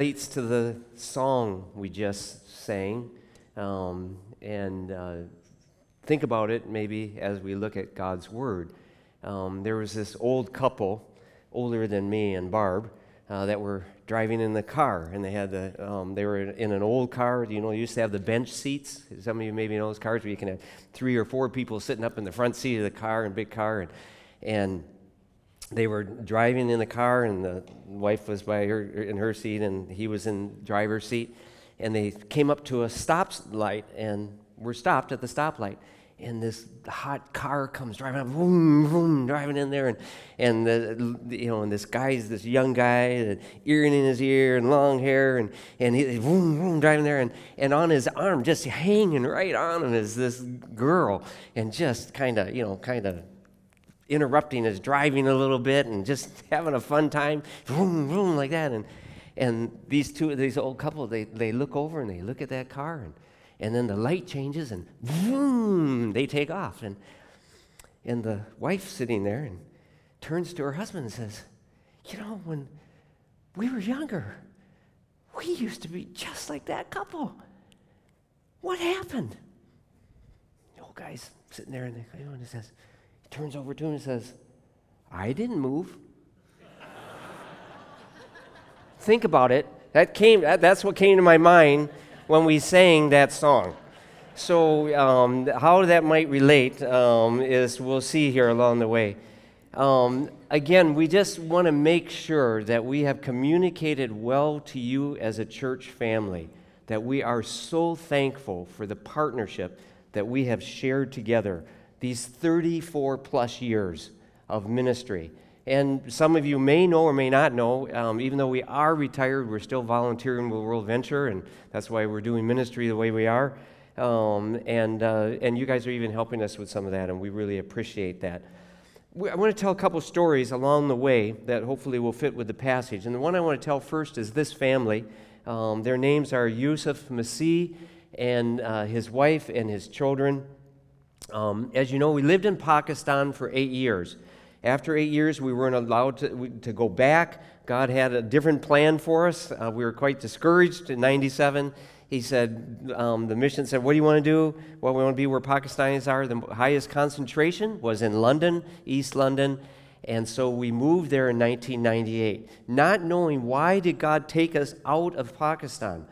relates to the song we just sang. Um, and uh, think about it maybe as we look at God's Word. Um, there was this old couple, older than me and Barb, uh, that were driving in the car, and they had the um, they were in an old car. You know, you used to have the bench seats. Some of you maybe know those cars where you can have three or four people sitting up in the front seat of the car, and big car, and and they were driving in the car, and the wife was by her in her seat, and he was in driver's seat. And they came up to a stop light, and were stopped at the stoplight. And this hot car comes driving up, boom, boom, driving in there, and and the, you know, and this guy's this young guy, earring in his ear and long hair, and and he boom, boom, driving there, and and on his arm, just hanging right on him, is this girl, and just kind of, you know, kind of interrupting his driving a little bit and just having a fun time, boom, boom, like that. And, and these two, these old couple, they, they look over and they look at that car, and, and then the light changes and boom, they take off. And, and the wife sitting there and turns to her husband and says, You know, when we were younger, we used to be just like that couple. What happened? The old guy's sitting there and, they, and says, turns over to him and says, I didn't move. Think about it. That came, that, that's what came to my mind when we sang that song. So, um, how that might relate um, is we'll see here along the way. Um, again, we just want to make sure that we have communicated well to you as a church family, that we are so thankful for the partnership that we have shared together these 34 plus years of ministry. And some of you may know or may not know, um, even though we are retired, we're still volunteering with World Venture, and that's why we're doing ministry the way we are. Um, and, uh, and you guys are even helping us with some of that, and we really appreciate that. I want to tell a couple stories along the way that hopefully will fit with the passage. And the one I want to tell first is this family. Um, their names are Yusuf Masih and uh, his wife and his children. Um, as you know, we lived in Pakistan for eight years. After eight years, we weren't allowed to, to go back. God had a different plan for us. Uh, we were quite discouraged in 97. He said, um, the mission said, What do you want to do? Well, we want to be where Pakistanis are. The highest concentration was in London, East London. And so we moved there in 1998, not knowing why did God take us out of Pakistan.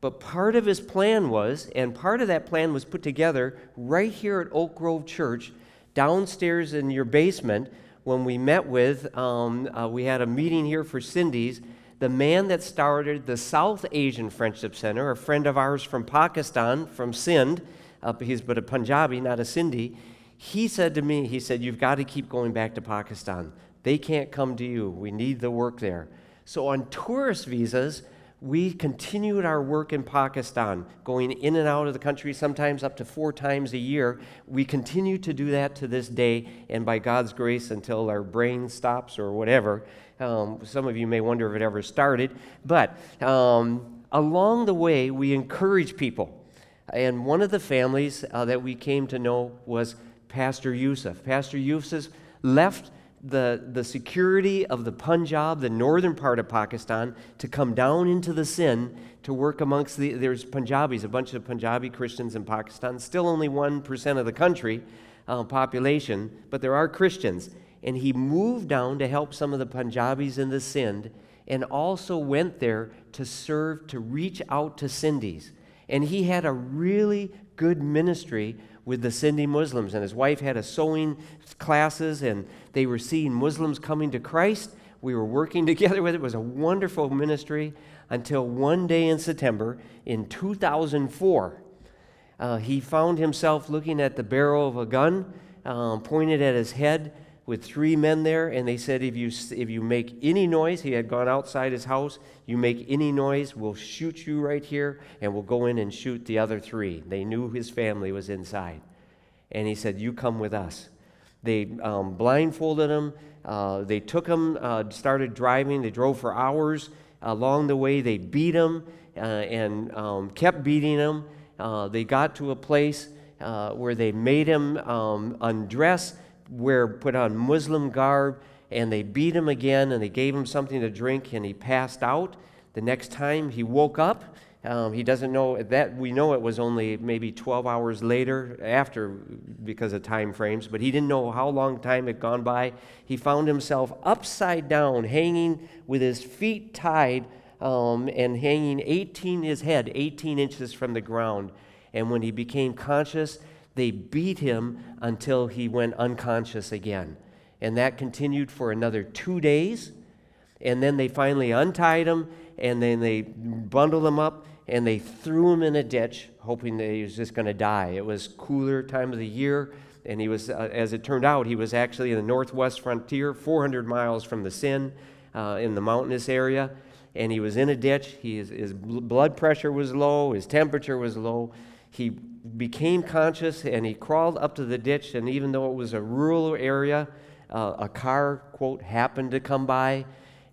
But part of his plan was, and part of that plan was put together right here at Oak Grove Church, downstairs in your basement, when we met with, um, uh, we had a meeting here for Sindhis. The man that started the South Asian Friendship Center, a friend of ours from Pakistan, from Sindh, uh, he's but a Punjabi, not a Sindhi, he said to me, he said, You've got to keep going back to Pakistan. They can't come to you. We need the work there. So on tourist visas, we continued our work in Pakistan, going in and out of the country, sometimes up to four times a year. We continue to do that to this day, and by God's grace, until our brain stops or whatever. Um, some of you may wonder if it ever started, but um, along the way, we encourage people. And one of the families uh, that we came to know was Pastor Yusuf. Pastor Yusuf left the, the security of the Punjab, the northern part of Pakistan, to come down into the Sindh to work amongst the. There's Punjabis, a bunch of Punjabi Christians in Pakistan, still only 1% of the country uh, population, but there are Christians. And he moved down to help some of the Punjabis in the Sindh and also went there to serve, to reach out to Sindhis. And he had a really good ministry with the Sindhi Muslims, and his wife had a sewing classes, and they were seeing Muslims coming to Christ. We were working together with it. It was a wonderful ministry until one day in September in 2004, uh, he found himself looking at the barrel of a gun um, pointed at his head with three men there, and they said, if you, if you make any noise, he had gone outside his house, you make any noise, we'll shoot you right here, and we'll go in and shoot the other three. They knew his family was inside. And he said, You come with us. They um, blindfolded him. Uh, they took him, uh, started driving. They drove for hours. Along the way, they beat him uh, and um, kept beating him. Uh, they got to a place uh, where they made him um, undress wear put on Muslim garb, and they beat him again, and they gave him something to drink, and he passed out. The next time he woke up, um, he doesn't know that we know it was only maybe 12 hours later after because of time frames, but he didn't know how long time had gone by. He found himself upside down, hanging with his feet tied um, and hanging 18 his head 18 inches from the ground. And when he became conscious, they beat him until he went unconscious again. And that continued for another two days. And then they finally untied him and then they bundled him up and they threw him in a ditch, hoping that he was just going to die. It was cooler time of the year, and he was, uh, as it turned out, he was actually in the northwest frontier, 400 miles from the Sindh, uh, in the mountainous area, and he was in a ditch. He, his, his blood pressure was low, his temperature was low. He became conscious, and he crawled up to the ditch, and even though it was a rural area, uh, a car, quote, happened to come by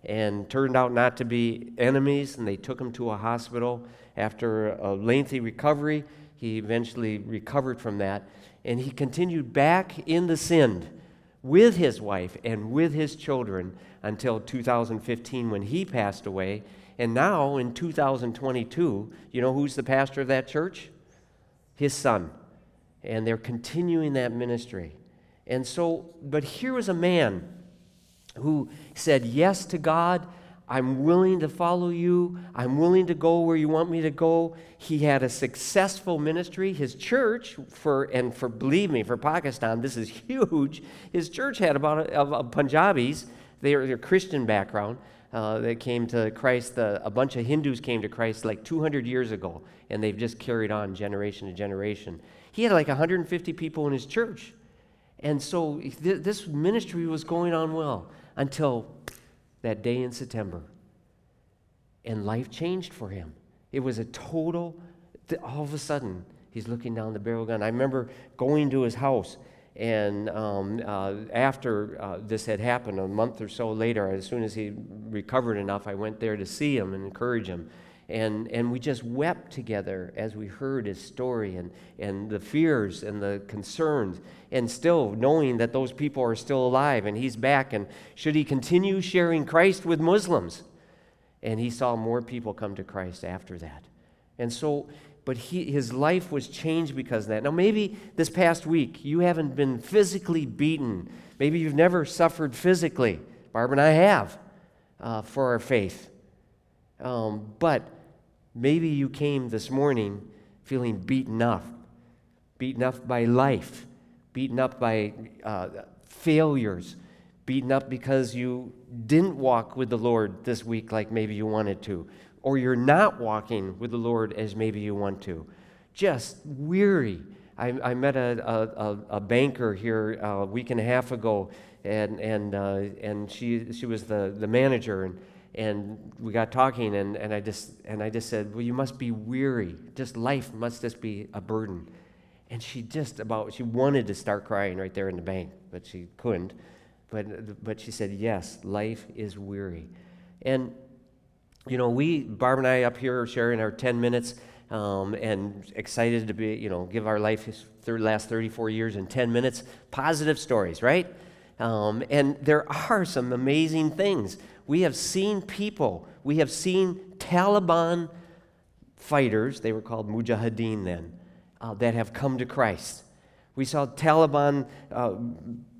and turned out not to be enemies, and they took him to a hospital. After a lengthy recovery, he eventually recovered from that, and he continued back in the Sindh with his wife and with his children until 2015 when he passed away. And now in 2022, you know who's the pastor of that church? His son. And they're continuing that ministry. And so, but here was a man who said yes to God. I'm willing to follow you. I'm willing to go where you want me to go. He had a successful ministry. His church, for and for believe me, for Pakistan, this is huge. His church had about of, Punjabis. They are their Christian background. Uh, that came to Christ. a bunch of Hindus came to Christ like 200 years ago, and they've just carried on generation to generation. He had like 150 people in his church. And so th- this ministry was going on well until that day in September. And life changed for him. It was a total, all of a sudden, he's looking down the barrel gun. I remember going to his house, and um, uh, after uh, this had happened, a month or so later, as soon as he recovered enough, I went there to see him and encourage him. And, and we just wept together as we heard his story and, and the fears and the concerns, and still knowing that those people are still alive and he's back. And should he continue sharing Christ with Muslims? And he saw more people come to Christ after that. And so, but he, his life was changed because of that. Now, maybe this past week you haven't been physically beaten. Maybe you've never suffered physically. Barb and I have uh, for our faith. Um, but Maybe you came this morning feeling beaten up, beaten up by life, beaten up by uh, failures, beaten up because you didn't walk with the Lord this week like maybe you wanted to, or you're not walking with the Lord as maybe you want to. Just weary. I, I met a, a, a, banker here a week and a half ago, and, and, uh, and she, she was the, the manager. And, and we got talking and, and I just and I just said, Well, you must be weary. Just life must just be a burden. And she just about she wanted to start crying right there in the bank, but she couldn't. But but she said, Yes, life is weary. And you know, we Barb and I up here are sharing our 10 minutes um, and excited to be, you know, give our life third, last 34 years in 10 minutes. Positive stories, right? Um, and there are some amazing things we have seen people, we have seen Taliban fighters, they were called mujahideen then, uh, that have come to Christ. We saw Taliban, uh,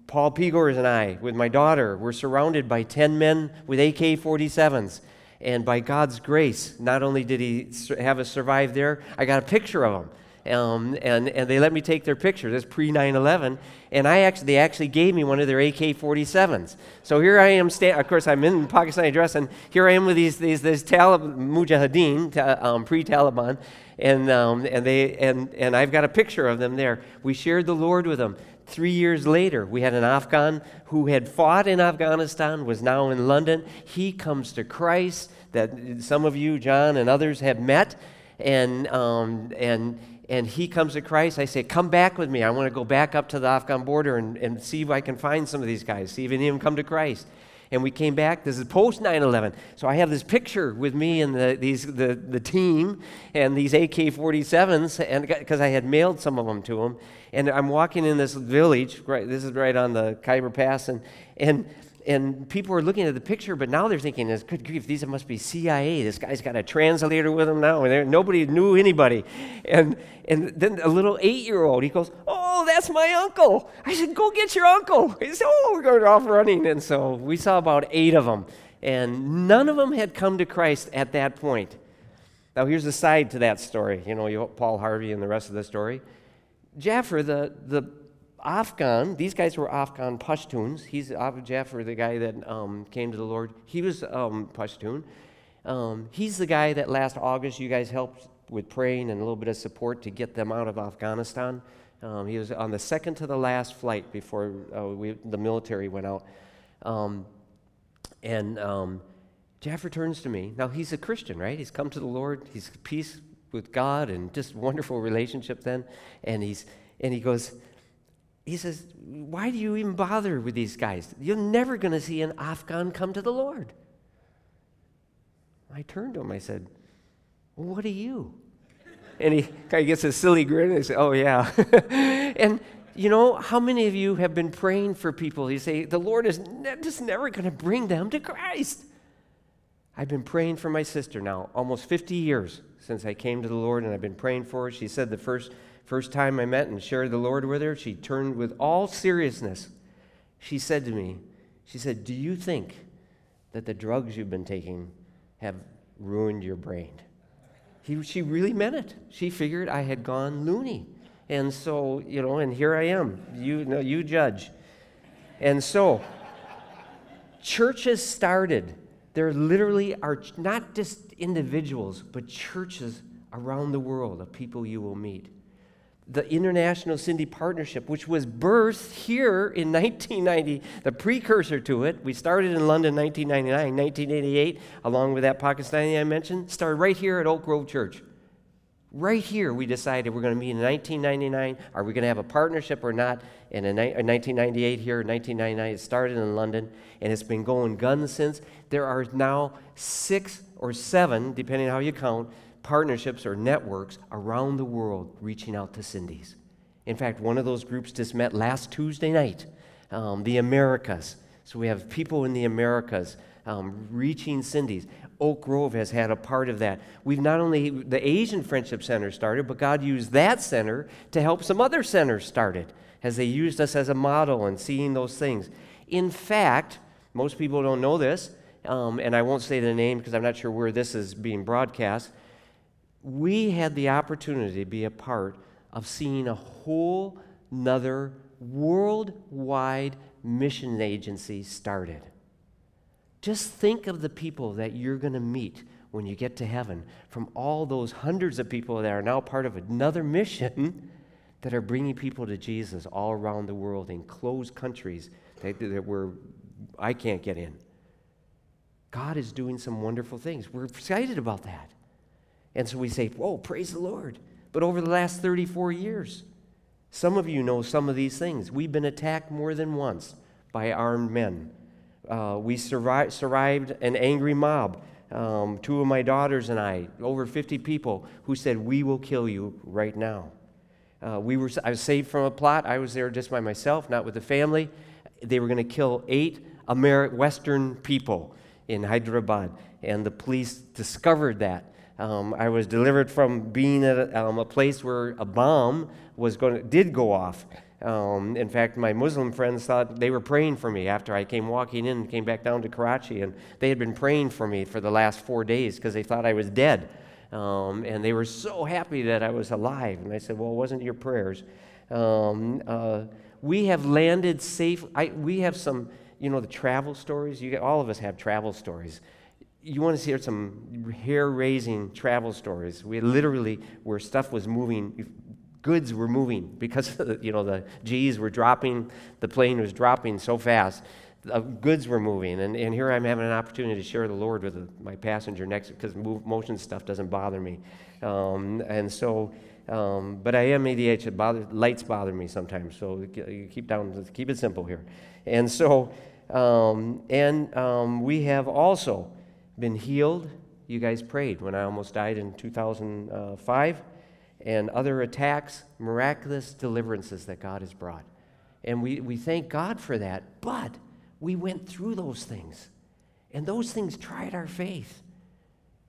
Paul Pegors and I, with my daughter, were surrounded by 10 men with AK 47s. And by God's grace, not only did he have us survive there, I got a picture of him. Um, and, and they let me take their picture. This pre 9 11. And I actually, they actually gave me one of their AK 47s. So here I am, sta- of course, I'm in Pakistani dress, and here I am with these, these, these Talib, Mujahideen, um, pre Taliban, and, um, and, they, and, and I've got a picture of them there. We shared the Lord with them. Three years later, we had an Afghan who had fought in Afghanistan, was now in London. He comes to Christ, that some of you, John, and others have met. And, um, and and he comes to Christ, I say, Come back with me. I want to go back up to the Afghan border and, and see if I can find some of these guys, see if any of them come to Christ. And we came back. This is post 9 11. So I have this picture with me and the, these, the, the team and these AK 47s because I had mailed some of them to them. And I'm walking in this village, right, this is right on the Khyber Pass, and, and, and people are looking at the picture, but now they're thinking, good grief, these must be CIA. This guy's got a translator with him now. And nobody knew anybody. And, and then a little eight year old, he goes, Oh, that's my uncle. I said, Go get your uncle. He said, Oh, we're going off running. And so we saw about eight of them. And none of them had come to Christ at that point. Now, here's a side to that story. You know, Paul Harvey and the rest of the story. Jaffer, the, the Afghan, these guys were Afghan Pashtuns. He's Jaffer, the guy that um, came to the Lord. He was um, Pashtun. Um, he's the guy that last August you guys helped with praying and a little bit of support to get them out of Afghanistan. Um, he was on the second to the last flight before uh, we, the military went out. Um, and um, Jaffer turns to me. Now, he's a Christian, right? He's come to the Lord. He's peace with God and just wonderful relationship then. And, he's, and he goes, he says, Why do you even bother with these guys? You're never going to see an Afghan come to the Lord. I turned to him. I said, well, What are you? And he kind of gets a silly grin and says, Oh, yeah. and you know, how many of you have been praying for people? You say, The Lord is ne- just never going to bring them to Christ. I've been praying for my sister now almost 50 years since I came to the Lord, and I've been praying for her. She said the first First time I met and shared the Lord with her, she turned with all seriousness. She said to me, She said, Do you think that the drugs you've been taking have ruined your brain? He, she really meant it. She figured I had gone loony. And so, you know, and here I am. You know, you judge. And so, churches started. There literally are not just individuals, but churches around the world of people you will meet the International Sindhi Partnership, which was birthed here in 1990, the precursor to it. We started in London 1999, 1988, along with that Pakistani I mentioned, started right here at Oak Grove Church. Right here, we decided we're going to meet in 1999. Are we going to have a partnership or not? And in 1998 here, in 1999, it started in London, and it's been going guns since. There are now six or seven, depending on how you count, partnerships or networks around the world reaching out to Sindhis In fact, one of those groups just met last Tuesday night, um, the Americas. So we have people in the Americas um, reaching Sindhis. Oak Grove has had a part of that. We've not only the Asian Friendship Center started, but God used that center to help some other centers started as they used us as a model and seeing those things. In fact, most people don't know this, um, and I won't say the name because I'm not sure where this is being broadcast we had the opportunity to be a part of seeing a whole nother worldwide mission agency started. Just think of the people that you're going to meet when you get to heaven from all those hundreds of people that are now part of another mission that are bringing people to Jesus all around the world in closed countries that, that were, I can't get in. God is doing some wonderful things. We're excited about that. And so we say, Whoa, praise the Lord. But over the last 34 years, some of you know some of these things. We've been attacked more than once by armed men. Uh, we survived, survived an angry mob. Um, two of my daughters and I, over 50 people, who said, We will kill you right now. Uh, we were, I was saved from a plot. I was there just by myself, not with the family. They were going to kill eight Ameri- Western people in Hyderabad, and the police discovered that um, I was delivered from being at a, um, a, place where a bomb was going to, did go off. Um, in fact, my Muslim friends thought they were praying for me after I came walking in and came back down to Karachi, and they had been praying for me for the last four days because they thought I was dead. Um, and they were so happy that I was alive. And I said, Well, it wasn't your prayers. Um, uh, we have landed safe. I, we have some, you know, the travel stories. You all of us have travel stories you want to hear some hair raising travel stories. We literally, where stuff was moving, goods were moving because you know the G's were dropping, the plane was dropping so fast. Uh, goods were moving, and, and here I'm having an opportunity to share the Lord with the, my passenger next because motion stuff doesn't bother me, um, and so. Um, but I am ADHD. Bother, lights bother me sometimes, so keep down. Keep it simple here, and so um, and um, we have also been healed. You guys prayed when I almost died in 2005, and other attacks, miraculous deliverances that God has brought. And we, we thank God for that. But We went through those things, and those things tried our faith.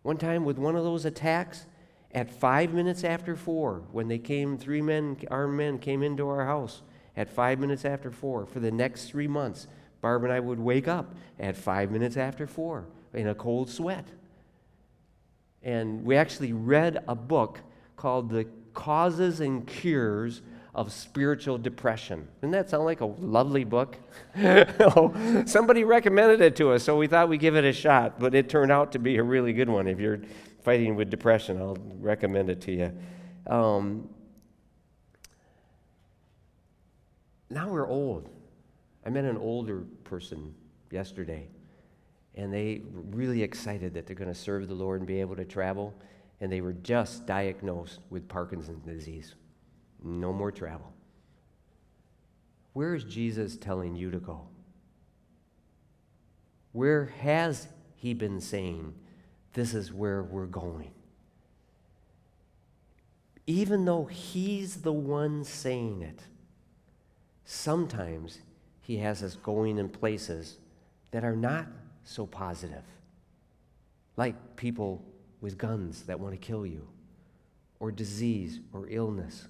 One time, with one of those attacks, at five minutes after four, when they came, three men, armed men came into our house at five minutes after four. For the next three months, Barb and I would wake up at five minutes after four in a cold sweat. And we actually read a book called The Causes and Cures of Spiritual Depression. Doesn't that sound like a lovely book? Somebody recommended it to us, so we thought we'd give it a shot, but it turned out to be a really good one. If you're fighting with depression, I'll recommend it to you. Um, now we're old. I met an older person yesterday, and they were really excited that they're going to serve the Lord and be able to travel, and they were just diagnosed with Parkinson's disease. No more travel. Where is Jesus telling you to go? Where has he been saying, this is where we're going? Even though he's the one saying it, sometimes he has us going in places that are not so positive, like people with guns that want to kill you, or disease or illness.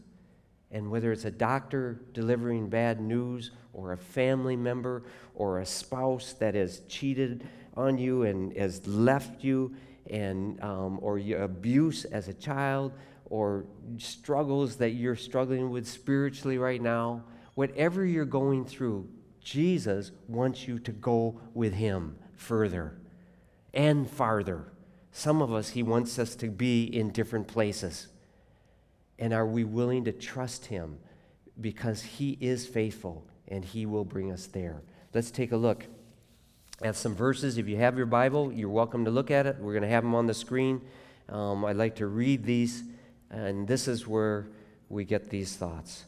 And whether it's a doctor delivering bad news, or a family member, or a spouse that has cheated on you and has left you, and, um, or abuse as a child, or struggles that you're struggling with spiritually right now, whatever you're going through, Jesus wants you to go with Him further and farther. Some of us, He wants us to be in different places. And are we willing to trust Him? Because He is faithful and He will bring us there. Let's take a look at some verses. If you have your Bible, you're welcome to look at it. We're going to have them on the screen. Um, I'd like to read these, and this is where we get these thoughts.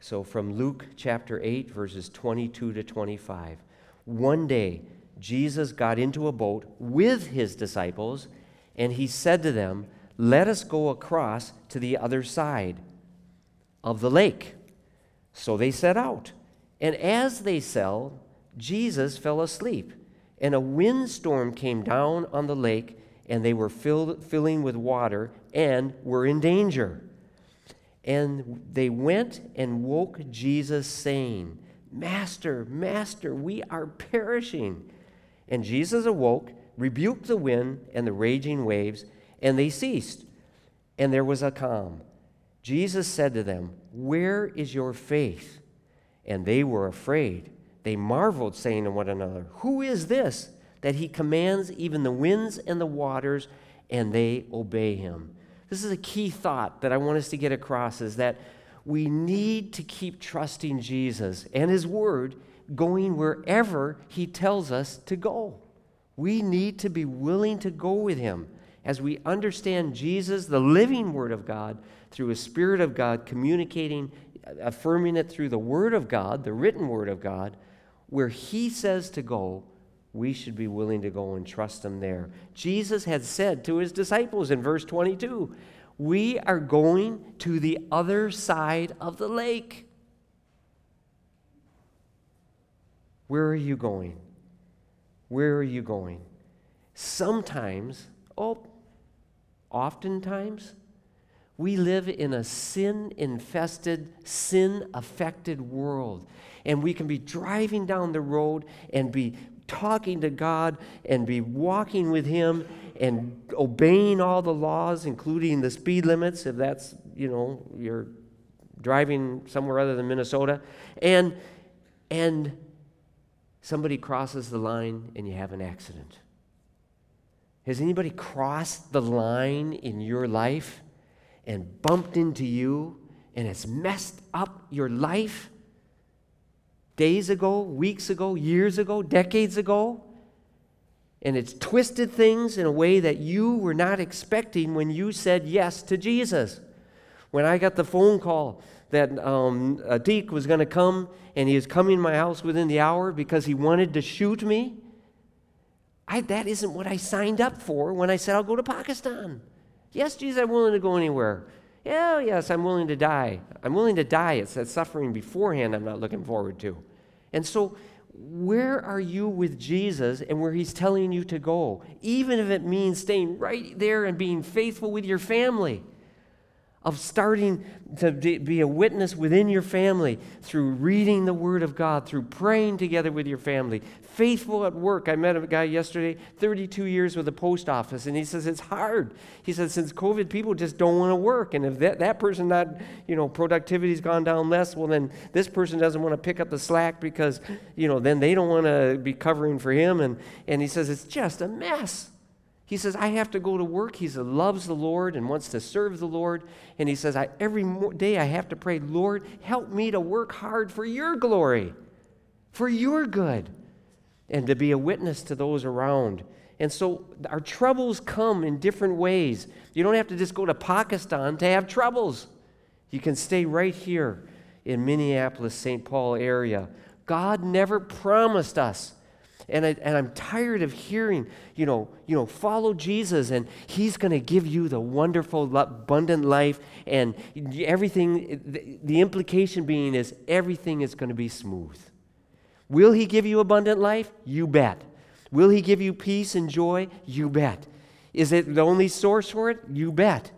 So, from Luke chapter 8, verses 22 to 25. One day, Jesus got into a boat with his disciples, and he said to them, Let us go across to the other side of the lake. So they set out. And as they sailed, Jesus fell asleep, and a windstorm came down on the lake, and they were filled, filling with water and were in danger. And they went and woke Jesus, saying, Master, Master, we are perishing. And Jesus awoke, rebuked the wind and the raging waves, and they ceased. And there was a calm. Jesus said to them, Where is your faith? And they were afraid. They marveled, saying to one another, Who is this that he commands even the winds and the waters, and they obey him? This is a key thought that I want us to get across is that we need to keep trusting Jesus and his word going wherever he tells us to go. We need to be willing to go with him as we understand Jesus, the living word of God, through a spirit of God, communicating, affirming it through the word of God, the written word of God, where he says to go, we should be willing to go and trust him there. Jesus had said to his disciples in verse 22 We are going to the other side of the lake. Where are you going? Where are you going? Sometimes, oh, oftentimes, we live in a sin infested, sin affected world. And we can be driving down the road and be talking to God and be walking with Him and obeying all the laws, including the speed limits, if that's, you know, you're driving somewhere other than Minnesota. And, and somebody crosses the line and you have an accident. Has anybody crossed the line in your life and bumped into you and it's messed up your life? days ago, weeks ago, years ago, decades ago. And it's twisted things in a way that you were not expecting when you said yes to Jesus. When I got the phone call that um, Atik was going to come and he was coming to my house within the hour because he wanted to shoot me, I, that isn't what I signed up for when I said I'll go to Pakistan. Yes, Jesus, I'm willing to go anywhere. Yeah, yes, I'm willing to die. I'm willing to die. It's that suffering beforehand I'm not looking forward to. And so where are you with Jesus and where he's telling you to go? Even if it means staying right there and being faithful with your family of starting to be a witness within your family through reading the Word of God, through praying together with your family, faithful at work. I met a guy yesterday, 32 years with the post office, and he says it's hard. He says since COVID, people just don't want to work, and if that, that person not, you know, productivity's gone down less, well then this person doesn't want to pick up the slack because, you know, then they don't want to be covering for him, and and he says it's just a mess. He says, I have to go to work. He says, loves the Lord and wants to serve the Lord. And he says, I, every day I have to pray, Lord, help me to work hard for your glory, for your good, and to be a witness to those around. And so our troubles come in different ways. You don't have to just go to Pakistan to have troubles. You can stay right here in Minneapolis, St. Paul area. God never promised us and, I, and I'm tired of hearing, you know, you know, follow Jesus and he's going to give you the wonderful, abundant life. And everything, the, the implication being is everything is going to be smooth. Will he give you abundant life? You bet. Will he give you peace and joy? You bet. Is it the only source for it? You bet.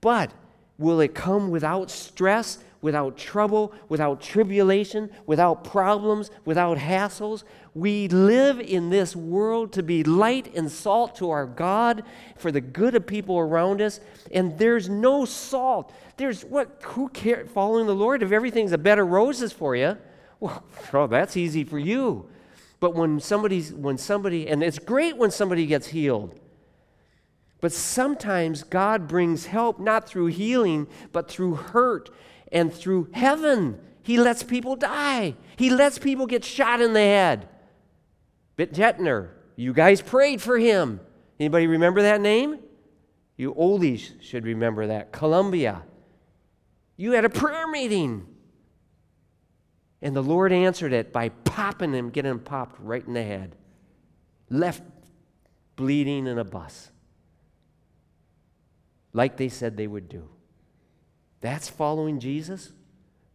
But will it come without stress, without trouble, without tribulation, without problems, without hassles? We live in this world to be light and salt to our God for the good of people around us. And there's no salt. There's what? Who cares? Following the Lord if everything's a bed of roses for you? Well, oh, that's easy for you. But when somebody's, when somebody, and it's great when somebody gets healed. But sometimes God brings help not through healing, but through hurt and through heaven. He lets people die. He lets people get shot in the head. Bitt Jetner, you guys prayed for him. Anybody remember that name? You oldies should remember that. Colombia. You had a prayer meeting. And the Lord answered it by popping him, getting him popped right in the head. Left bleeding in a bus. Like they said they would do. That's following Jesus?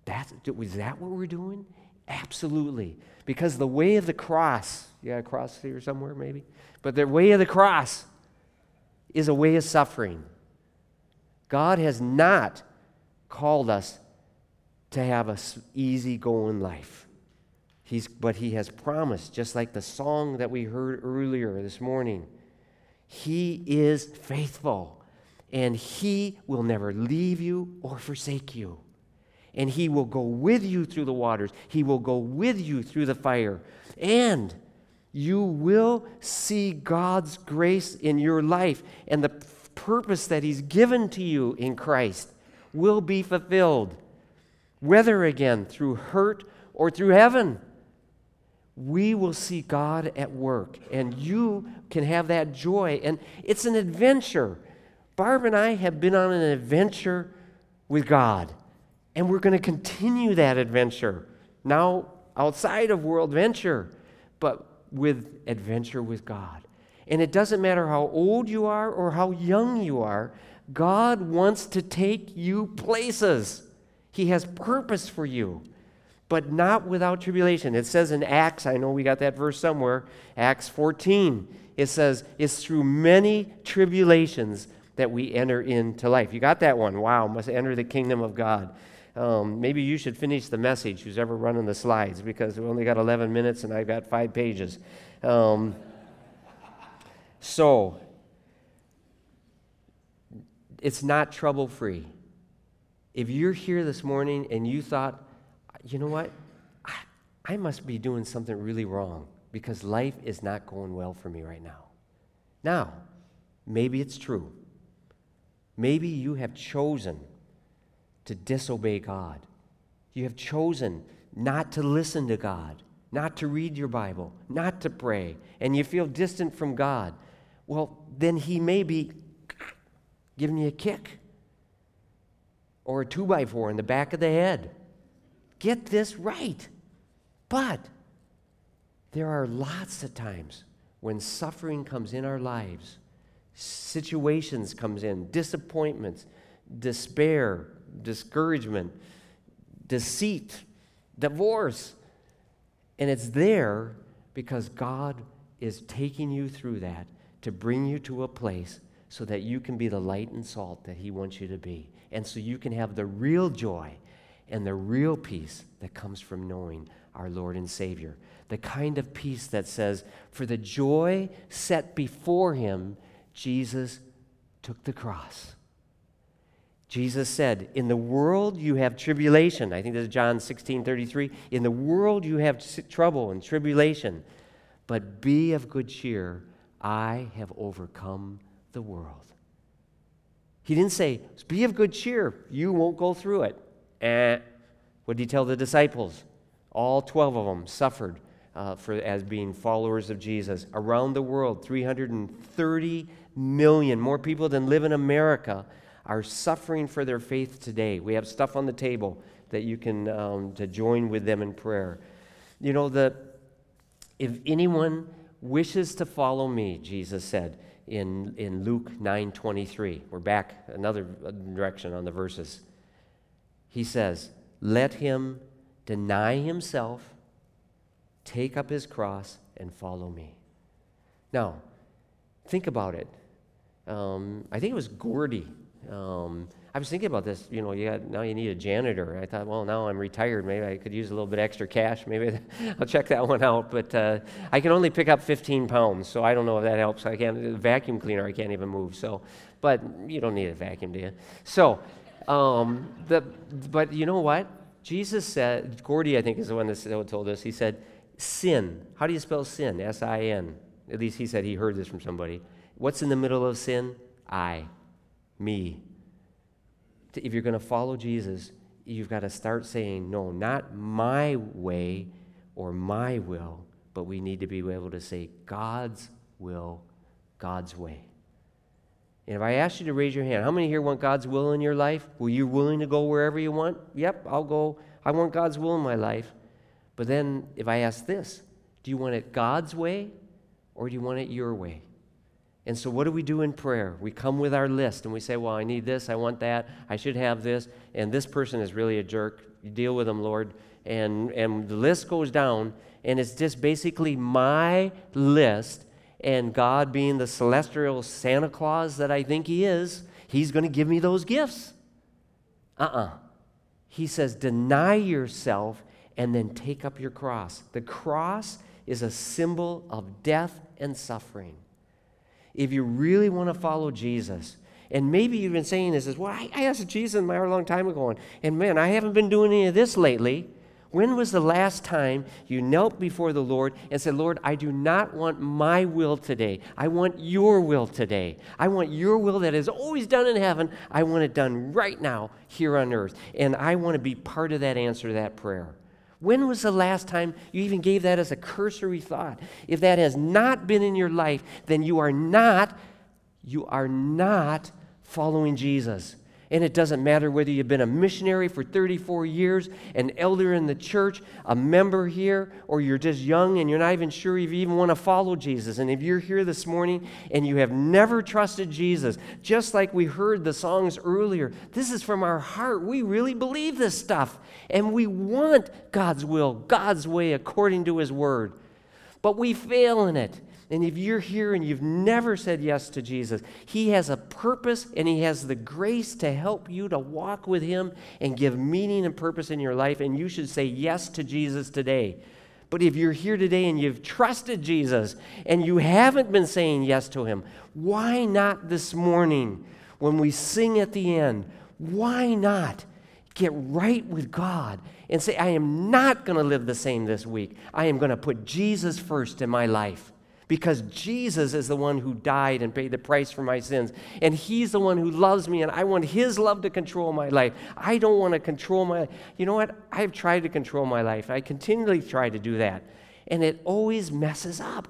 That's, was that what we're doing? Absolutely. Because the way of the cross, got a cross here somewhere maybe? But the way of the cross is a way of suffering. God has not called us to have a easy going life. He's, but He has promised, just like the song that we heard earlier this morning, He is faithful and He will never leave you or forsake you and he will go with you through the waters. He will go with you through the fire. And you will see God's grace in your life, and the purpose that he's given to you in Christ will be fulfilled, whether again through hurt or through heaven. We will see God at work, and you can have that joy. And it's an adventure. Barb and I have been on an adventure with God. And we're going to continue that adventure now outside of World Venture, but with adventure with God. And it doesn't matter how old you are or how young you are, God wants to take you places. He has purpose for you, but not without tribulation. It says in Acts, I know we got that verse somewhere, Acts 14, it says, It's through many tribulations that we enter into life. You got that one? Wow, must enter the kingdom of God. Um, maybe you should finish the message, who's ever running the slides, because we only got 11 minutes and I've got five pages. Um, so, it's not trouble free. If you're here this morning and you thought, you know what, I, I must be doing something really wrong because life is not going well for me right now. Now, maybe it's true. Maybe you have chosen to disobey God. You have chosen not to listen to God, not to read your Bible, not to pray, and you feel distant from God. Well, then He may be giving you a kick or a two by four in the back of the head. Get this right. But there are lots of times when suffering comes in our lives, situations comes in, disappointments, despair, discouragement, deceit, divorce. And it's there because God is taking you through that to bring you to a place so that you can be the light and salt that He wants you to be. And so you can have the real joy and the real peace that comes from knowing our Lord and Savior. The kind of peace that says, for the joy set before Him, Jesus took the cross. Jesus said, In the world you have tribulation. I think this is John 16 33. In the world you have trouble and tribulation, but be of good cheer. I have overcome the world. He didn't say, Be of good cheer. You won't go through it. Eh. What did he tell the disciples? All 12 of them suffered uh, for, as being followers of Jesus. Around the world, 330 million more people than live in America are suffering for their faith today. We have stuff on the table that you can um, to join with them in prayer. You know the if anyone wishes to follow me, Jesus said in, in Luke 9:23. We're back another direction on the verses. He says, "Let him deny himself, take up his cross, and follow me." Now, think about it. Um, I think it was Gordy um, I was thinking about this. You know, you got, now you need a janitor. I thought, well, now I'm retired. Maybe I could use a little bit extra cash. Maybe I'll check that one out. But uh, I can only pick up 15 pounds, so I don't know if that helps. I can't vacuum cleaner. I can't even move. So, but you don't need a vacuum, do you? So, um, the but you know what? Jesus said. Gordy, I think, is the one that told us. He said, "Sin. How do you spell sin? S-I-N. At least he said he heard this from somebody. What's in the middle of sin? I." me. If you're going to follow Jesus, you've got to start saying, no, not my way or my will, but we need to be able to say God's will, God's way. And if I ask you to raise your hand, how many here want God's will in your life? Were you willing to go wherever you want? Yep, I'll go. I want God's will in my life. But then if I ask this, do you want it God's way or do you want it your way? And so, what do we do in prayer? We come with our list and we say, Well, I need this, I want that, I should have this, and this person is really a jerk. You deal with them, Lord. And, and the list goes down, and it's just basically my list, and God being the celestial Santa Claus that I think He is, He's going to give me those gifts. Uh uh-uh. uh He says, Deny yourself and then take up your cross. The cross is a symbol of death and suffering if you really want to follow Jesus, and maybe you've been saying this, is well, I, asked Jesus a long time ago, and man, I haven't been doing any of this lately. When was the last time you knelt before the Lord and said, Lord, I do not want my will today. I want your will today. I want your will that is always done in heaven. I want it done right now here on earth. And I want to be part of that answer to that prayer. When was the last time you even gave that as a cursory thought? If that has not been in your life, then you are not, you are not following Jesus. And it doesn't matter whether you've been a missionary for 34 years, an elder in the church, a member here, or you're just young and you're not even sure if you even want to follow Jesus. And if you're here this morning and you have never trusted Jesus, just like we heard the songs earlier, this is from our heart. We really believe this stuff. And we want God's will, God's way, according to His word. But we fail in it. And if you're here and you've never said yes to Jesus, He has a purpose and He has the grace to help you to walk with Him and give meaning and purpose in your life. And you should say yes to Jesus today. But if you're here today and you've trusted Jesus and you haven't been saying yes to Him, why not this morning when we sing at the end? Why not get right with God and say, I am not going to live the same this week. I am going to put Jesus first in my life because Jesus is the one who died and paid the price for my sins. And He's the one who loves me, and I want His love to control my life. I don't want to control my You know what? I've tried to control my life. I continually try to do that, and it always messes up.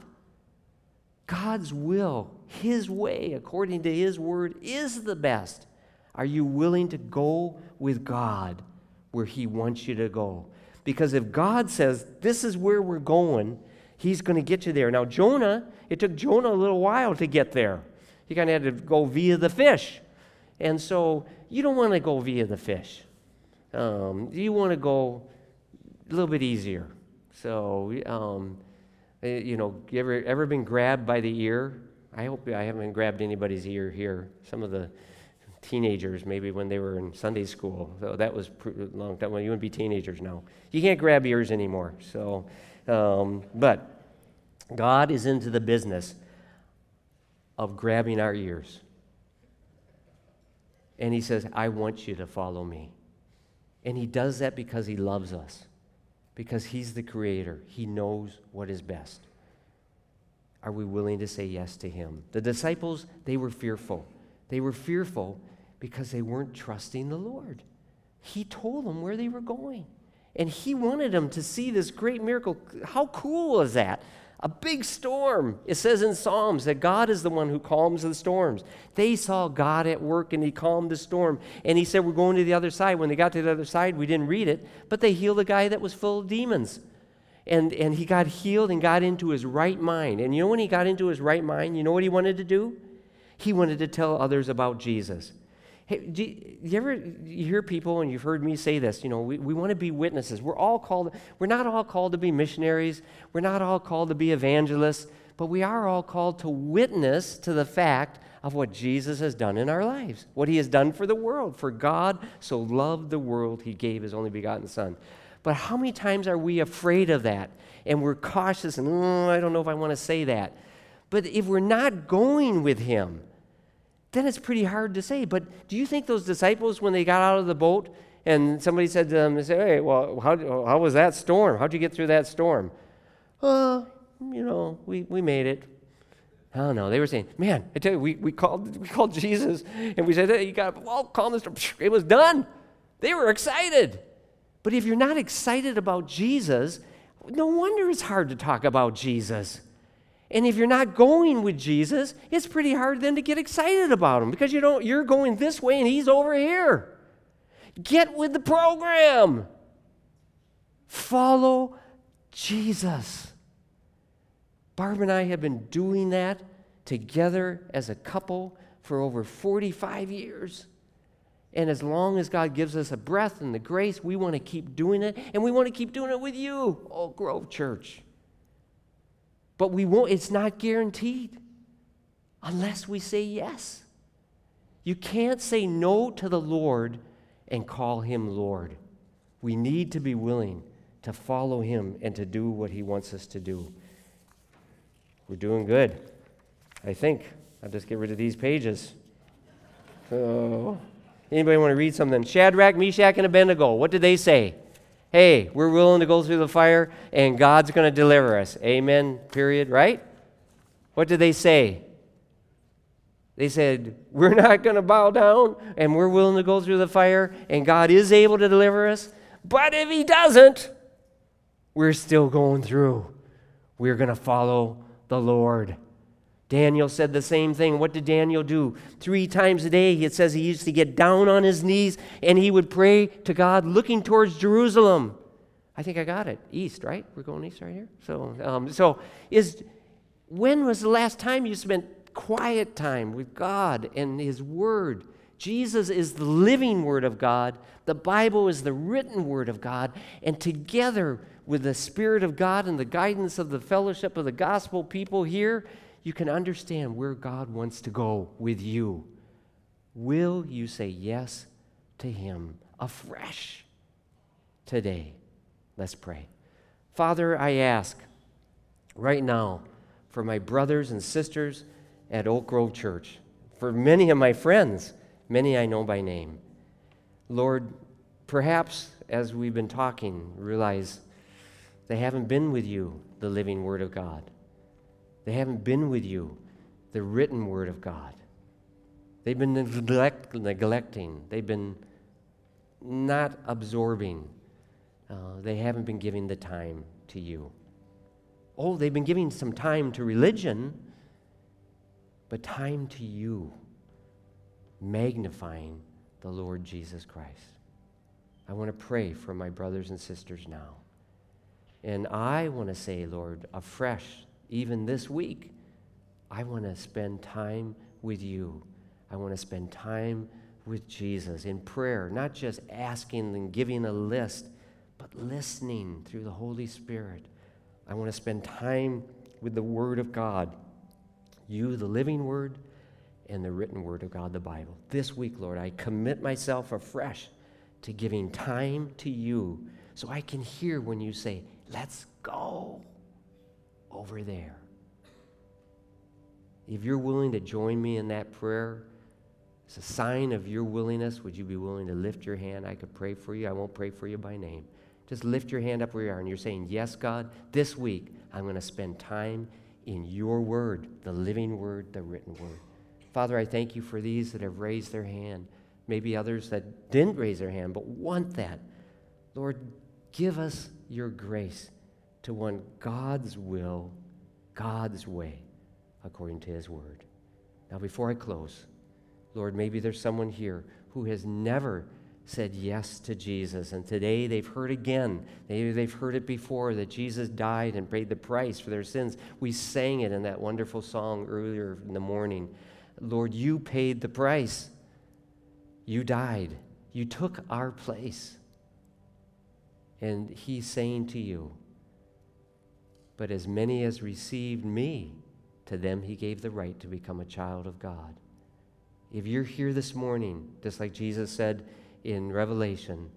God's will, His way, according to His word, is the best. Are you willing to go with God where He wants you to go? Because if God says, This is where we're going, He's going to get you there. Now, Jonah, it took Jonah a little while to get there. He kind of had to go via the fish. And so you don't want to go via the fish. Um, you want to go a little bit easier. So, um, eh, you know, you ever, ever been grabbed by the ear? I hope I haven't grabbed anybody's ear here. Some of the teenagers, maybe when they were in Sunday school. So that was long time. Well, you wouldn't be teenagers now. You can't grab ears anymore. So, um, but God is into the business of grabbing our ears. And He says, I want you to follow me. And He does that because He loves us, because He's the Creator. He knows what is best. Are we willing to say yes to Him? The disciples, they were fearful. They were fearful because they weren't trusting the Lord. He told them where they were going. And he wanted them to see this great miracle. How cool is that? A big storm. It says in Psalms that God is the one who calms the storms. They saw God at work and he calmed the storm. And he said, We're going to the other side. When they got to the other side, we didn't read it, but they healed a guy that was full of demons. And, and he got healed and got into his right mind. And you know when he got into his right mind, you know what he wanted to do? He wanted to tell others about Jesus. Hey, do you ever you hear people, and you've heard me say this, you know, we, we want to be witnesses. We're all called, we're not all called to be missionaries. We're not all called to be evangelists, but we are all called to witness to the fact of what Jesus has done in our lives, what he has done for the world. For God so loved the world, he gave his only begotten Son. But how many times are we afraid of that? And we're cautious and, oh, I don't know if I want to say that. But if we're not going with him, then it's pretty hard to say. But do you think those disciples, when they got out of the boat and somebody said to them, they say, hey, well, how, how was that storm? How'd you get through that storm? Uh, you know, we, we made it. I don't know. They were saying, man, I tell you, we, we, called, we called Jesus and we said, hey, you got to well, calm storm. It was done. They were excited. But if you're not excited about Jesus, no wonder it's hard to talk about Jesus. And if you're not going with Jesus, it's pretty hard then to get excited about him because you don't you're going this way and he's over here. Get with the program. Follow Jesus. Barb and I have been doing that together as a couple for over 45 years. And as long as God gives us a breath and the grace, we want to keep doing it. And we want to keep doing it with you, Oak Grove Church. But we won't, it's not guaranteed unless we say yes. You can't say no to the Lord and call him Lord. We need to be willing to follow him and to do what he wants us to do. We're doing good, I think. I'll just get rid of these pages. Oh. Anybody want to read something? Shadrach, Meshach, and Abednego. What did they say? Hey, we're willing to go through the fire and God's going to deliver us. Amen, period, right? What did they say? They said, We're not going to bow down and we're willing to go through the fire and God is able to deliver us. But if He doesn't, we're still going through. We're going to follow the Lord. Daniel said the same thing. What did Daniel do? Three times a day, it says he used to get down on his knees and he would pray to God looking towards Jerusalem. I think I got it. East, right? We're going east right here. So, um, so is when was the last time you spent quiet time with God and His Word? Jesus is the living Word of God. The Bible is the written Word of God. And together with the Spirit of God and the guidance of the fellowship of the gospel people here, you can understand where God wants to go with you. Will you say yes to Him afresh today? Let's pray. Father, I ask right now for my brothers and sisters at Oak Grove Church, for many of my friends, many I know by name. Lord, perhaps as we've been talking, realize they haven't been with you, the living Word of God. They haven't been with you, the written word of God. They've been neglect, neglecting. They've been not absorbing. Uh, they haven't been giving the time to you. Oh, they've been giving some time to religion, but time to you, magnifying the Lord Jesus Christ. I want to pray for my brothers and sisters now. And I want to say, Lord, afresh even this week, I want to spend time with you. I want to spend time with Jesus in prayer, not just asking and giving a list, but listening through the Holy Spirit I want to spend time with the Word of God. You, the living Word, and the written Word of God, the Bible. This week, Lord, I commit myself afresh to giving time to you so I can hear when you say, Let's go over there. If you're willing to join me in that prayer, it's a sign of your willingness. Would you be willing to lift your hand? I could pray for you. I won't pray for you by name. Just lift your hand up where you are and you're saying, Yes, God, this week I'm going to spend time in your word, the living word, the written word. Father, I thank you for these that have raised their hand. Maybe others that didn't raise their hand but want that. Lord, give us your grace to one God's will, God's way, according to his word. Now, before I close, Lord, maybe there's someone here who has never said yes to Jesus, and today they've heard again. Maybe they've heard it before that Jesus died and paid the price for their sins. We sang it in that wonderful song earlier in the morning. Lord, you paid the price. You died. You took our place. And he's saying to you, but as many as received me, to them he gave the right to become a child of God. If you're here this morning, just like Jesus said in Revelation,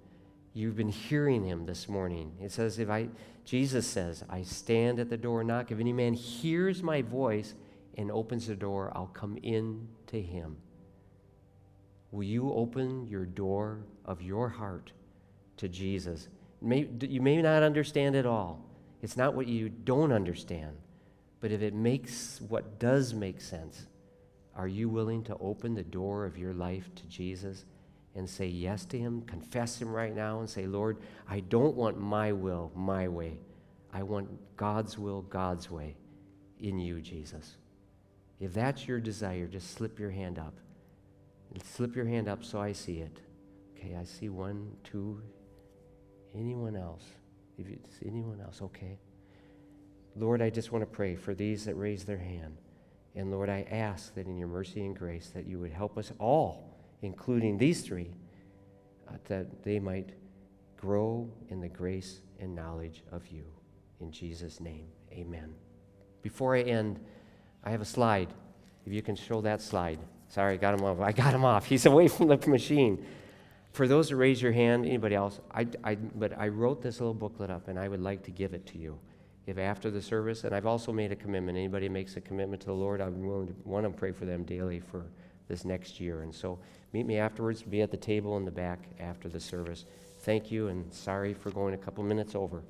you've been hearing him this morning. It says, if I, Jesus says, I stand at the door and knock. If any man hears my voice and opens the door, I'll come in to him. Will you open your door of your heart to Jesus? You may not understand it all. It's not what you don't understand. But if it makes what does make sense, are you willing to open the door of your life to Jesus and say yes to Him? Confess Him right now and say, Lord, I don't want my will, my way. I want God's will, God's way in you, Jesus. If that's your desire, just slip your hand up. Slip your hand up so I see it. Okay, I see one, two. Anyone else? If it's anyone else, okay. Lord, I just want to pray for these that raise their hand. And Lord, I ask that in your mercy and grace that you would help us all, including these three, uh, that they might grow in the grace and knowledge of you. In Jesus' name, amen. Before I end, I have a slide. If you can show that slide. Sorry, I got him off. I got him off. He's away from the machine for those who raise your hand, anybody else, I, I, but I wrote this little booklet up and I would like to give it to you. If after the service, and I've also made a commitment, anybody makes a commitment to the Lord, I'm willing to want to pray for them daily for this next year. And so meet me afterwards, be at the table in the back after the service. Thank you, and sorry for going a couple minutes over.